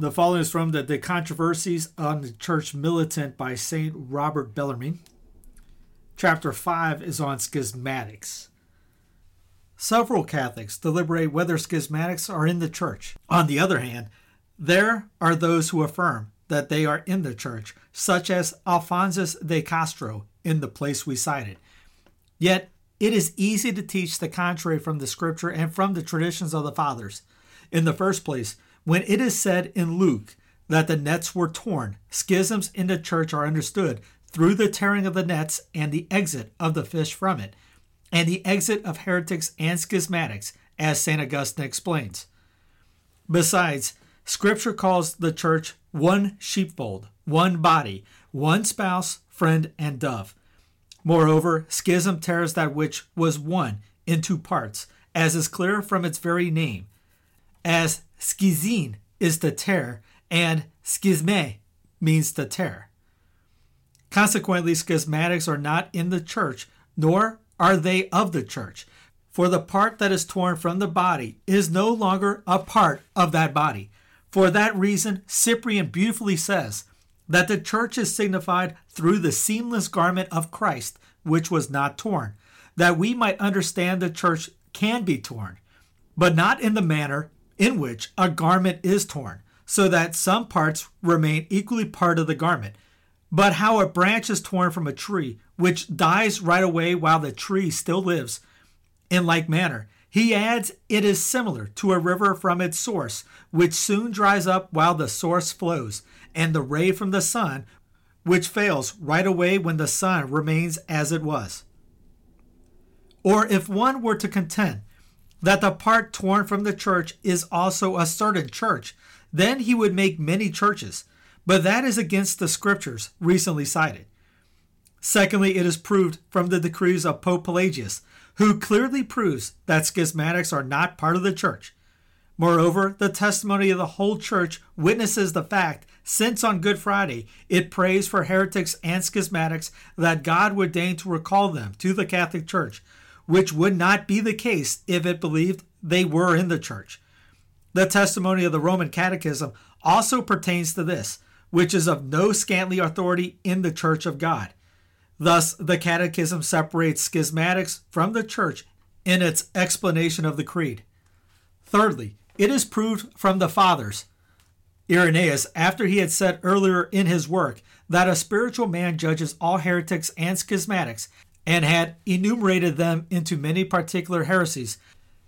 The following is from the, the Controversies on the Church Militant by St. Robert Bellarmine. Chapter 5 is on schismatics. Several Catholics deliberate whether schismatics are in the church. On the other hand, there are those who affirm that they are in the church, such as Alphonsus de Castro in the place we cited. Yet, it is easy to teach the contrary from the scripture and from the traditions of the fathers. In the first place, when it is said in Luke that the nets were torn, schisms in the church are understood through the tearing of the nets and the exit of the fish from it, and the exit of heretics and schismatics, as St. Augustine explains. Besides, Scripture calls the church one sheepfold, one body, one spouse, friend, and dove. Moreover, schism tears that which was one into parts, as is clear from its very name, as schizin is to tear, and schisme means to tear. Consequently, schismatics are not in the church, nor are they of the church. For the part that is torn from the body is no longer a part of that body. For that reason, Cyprian beautifully says that the church is signified through the seamless garment of Christ, which was not torn, that we might understand the church can be torn, but not in the manner in which a garment is torn, so that some parts remain equally part of the garment but how a branch is torn from a tree, which dies right away while the tree still lives. In like manner, he adds it is similar to a river from its source, which soon dries up while the source flows, and the ray from the sun, which fails right away when the sun remains as it was. Or if one were to contend that the part torn from the church is also a certain church, then he would make many churches but that is against the scriptures recently cited. Secondly, it is proved from the decrees of Pope Pelagius, who clearly proves that schismatics are not part of the church. Moreover, the testimony of the whole church witnesses the fact, since on Good Friday it prays for heretics and schismatics, that God would deign to recall them to the Catholic Church, which would not be the case if it believed they were in the church. The testimony of the Roman Catechism also pertains to this which is of no scantly authority in the church of God. Thus, the Catechism separates schismatics from the church in its explanation of the Creed. Thirdly, it is proved from the Fathers. Irenaeus, after he had said earlier in his work that a spiritual man judges all heretics and schismatics, and had enumerated them into many particular heresies,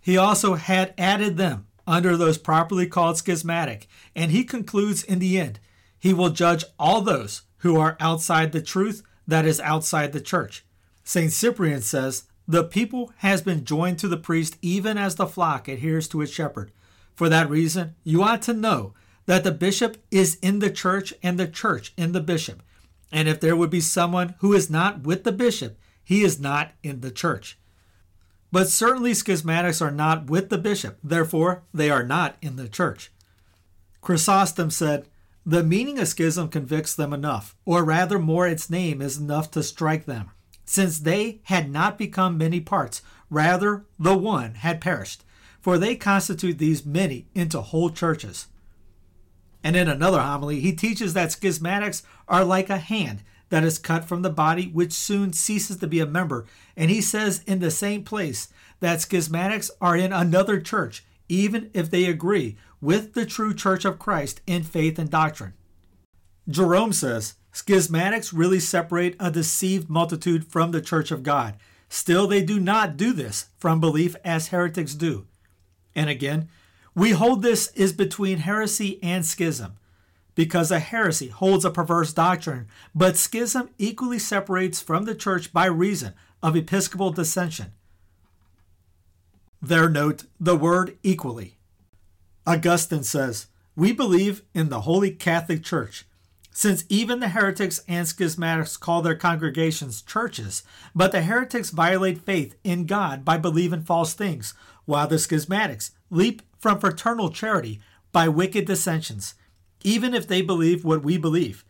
he also had added them under those properly called schismatic, and he concludes in the end he will judge all those who are outside the truth that is outside the church. St. Cyprian says, The people has been joined to the priest even as the flock adheres to its shepherd. For that reason, you ought to know that the bishop is in the church and the church in the bishop. And if there would be someone who is not with the bishop, he is not in the church. But certainly schismatics are not with the bishop, therefore, they are not in the church. Chrysostom said, the meaning of schism convicts them enough, or rather more its name is enough to strike them, since they had not become many parts, rather the one had perished, for they constitute these many into whole churches. And in another homily, he teaches that schismatics are like a hand that is cut from the body, which soon ceases to be a member. And he says in the same place that schismatics are in another church, even if they agree with the true church of Christ in faith and doctrine. Jerome says schismatics really separate a deceived multitude from the church of God. Still, they do not do this from belief as heretics do. And again, we hold this is between heresy and schism. Because a heresy holds a perverse doctrine, but schism equally separates from the church by reason of episcopal dissension. There note the word equally. Augustine says, We believe in the Holy Catholic Church, since even the heretics and schismatics call their congregations churches, but the heretics violate faith in God by believing false things, while the schismatics leap from fraternal charity by wicked dissensions, even if they believe what we believe.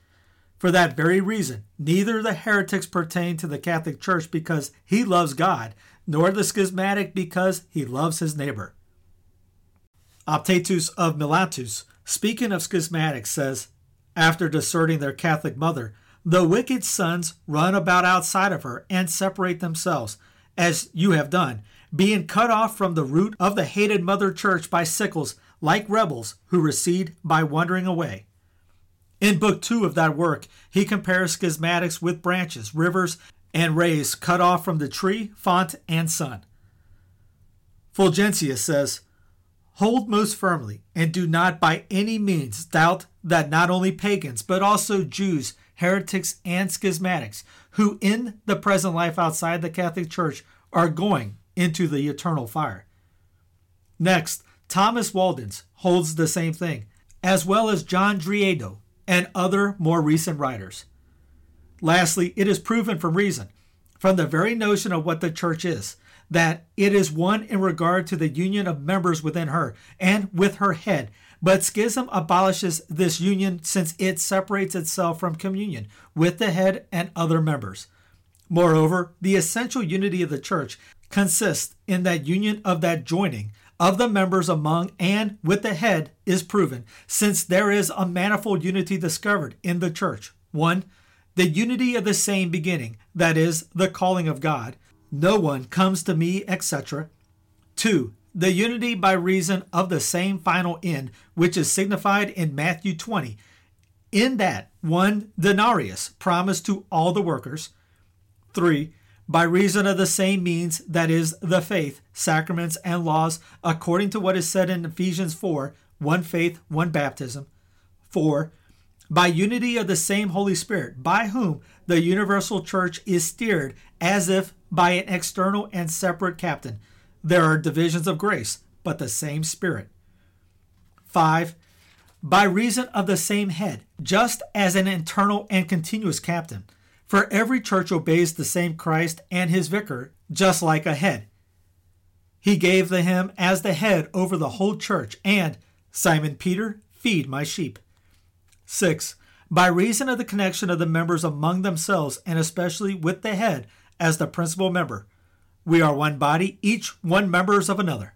For that very reason, neither the heretics pertain to the Catholic Church because he loves God, nor the schismatic because he loves his neighbor. Optatus of Miletus, speaking of schismatics, says, after deserting their Catholic mother, the wicked sons run about outside of her and separate themselves, as you have done, being cut off from the root of the hated mother church by sickles, like rebels who recede by wandering away. In Book 2 of that work, he compares schismatics with branches, rivers, and rays cut off from the tree, font, and sun. Fulgentius says, Hold most firmly, and do not by any means doubt that not only pagans, but also Jews, heretics, and schismatics, who in the present life outside the Catholic Church are going into the eternal fire. Next, Thomas Waldens holds the same thing, as well as John Driedo and other more recent writers. Lastly, it is proven from reason, from the very notion of what the church is, that it is one in regard to the union of members within her and with her head. But schism abolishes this union since it separates itself from communion with the head and other members. Moreover, the essential unity of the church consists in that union of that joining of the members among and with the head is proven, since there is a manifold unity discovered in the church. 1. The unity of the same beginning, that is, the calling of God no one comes to me, etc. 2. The unity by reason of the same final end, which is signified in Matthew 20, in that one denarius promised to all the workers. 3. By reason of the same means, that is, the faith, sacraments, and laws, according to what is said in Ephesians 4 one faith, one baptism. 4 by unity of the same Holy Spirit, by whom the universal church is steered as if by an external and separate captain. There are divisions of grace, but the same Spirit. 5. By reason of the same head, just as an internal and continuous captain. For every church obeys the same Christ and his vicar, just like a head. He gave the him as the head over the whole church, and, Simon Peter, feed my sheep. 6. By reason of the connection of the members among themselves, and especially with the head as the principal member, we are one body, each one members of another.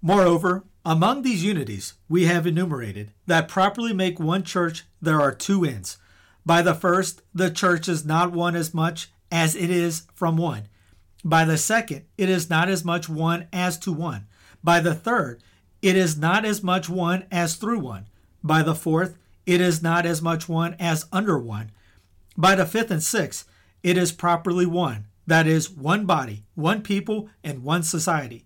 Moreover, among these unities we have enumerated that properly make one church there are two ends. By the first, the church is not one as much as it is from one. By the second, it is not as much one as to one. By the third, it is not as much one as through one. By the fourth, it is not as much one as under one. By the fifth and sixth, it is properly one, that is, one body, one people, and one society.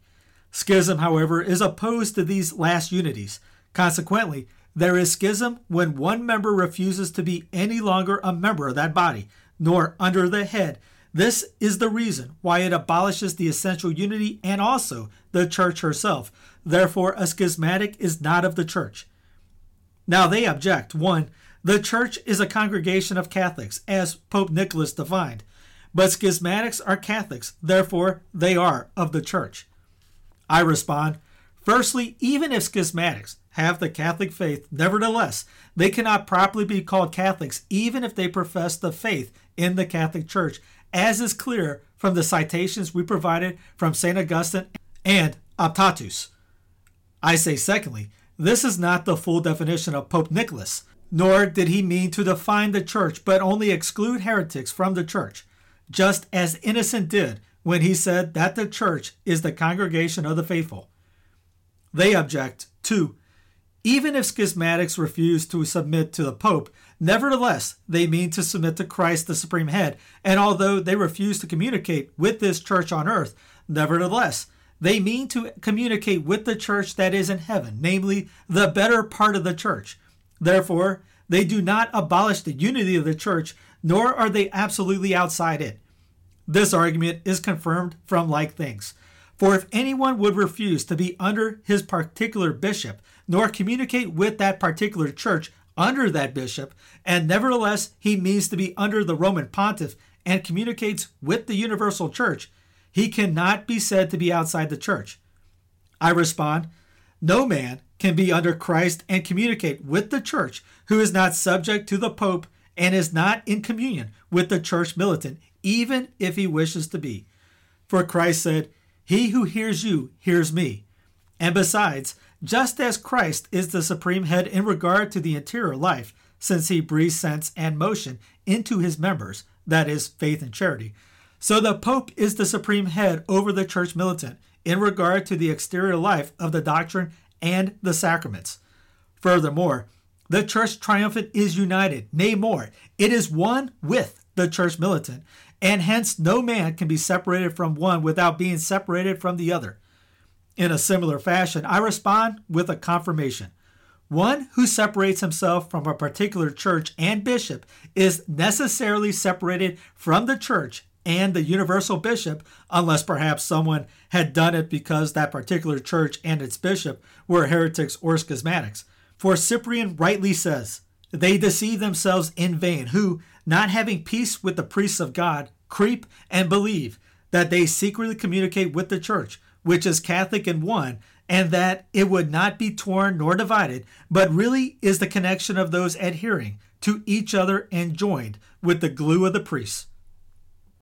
Schism, however, is opposed to these last unities. Consequently, there is schism when one member refuses to be any longer a member of that body, nor under the head. This is the reason why it abolishes the essential unity and also the church herself. Therefore, a schismatic is not of the church. Now they object. One, the church is a congregation of Catholics, as Pope Nicholas defined, but schismatics are Catholics, therefore they are of the church. I respond, firstly, even if schismatics have the Catholic faith, nevertheless, they cannot properly be called Catholics even if they profess the faith in the Catholic Church, as is clear from the citations we provided from St. Augustine and Optatus. I say, secondly, this is not the full definition of Pope Nicholas, nor did he mean to define the church, but only exclude heretics from the church, just as Innocent did when he said that the church is the congregation of the faithful. They object, too. Even if schismatics refuse to submit to the Pope, nevertheless they mean to submit to Christ the Supreme Head, and although they refuse to communicate with this church on earth, nevertheless they mean to communicate with the church that is in heaven, namely, the better part of the church. Therefore, They do not abolish the unity of the church, nor are they absolutely outside it. This argument is confirmed from like things. For if anyone would refuse to be under his particular bishop, nor communicate with that particular church under that bishop, and nevertheless he means to be under the Roman pontiff and communicates with the universal church, he cannot be said to be outside the church. I respond, no man can be under Christ and communicate with the church who is not subject to the Pope and is not in communion with the church militant, even if he wishes to be. For Christ said, He who hears you hears me. And besides, just as Christ is the supreme head in regard to the interior life, since he breathes sense and motion into his members, that is, faith and charity, so the Pope is the supreme head over the church militant in regard to the exterior life of the doctrine and the sacraments. Furthermore, the church triumphant is united, nay more, it is one with the church militant, and hence no man can be separated from one without being separated from the other. In a similar fashion, I respond with a confirmation. One who separates himself from a particular church and bishop is necessarily separated from the church and the universal bishop, unless perhaps someone had done it because that particular church and its bishop were heretics or schismatics. For Cyprian rightly says, They deceive themselves in vain, who, not having peace with the priests of God, creep and believe that they secretly communicate with the church, which is Catholic and one, and that it would not be torn nor divided, but really is the connection of those adhering to each other and joined with the glue of the priests.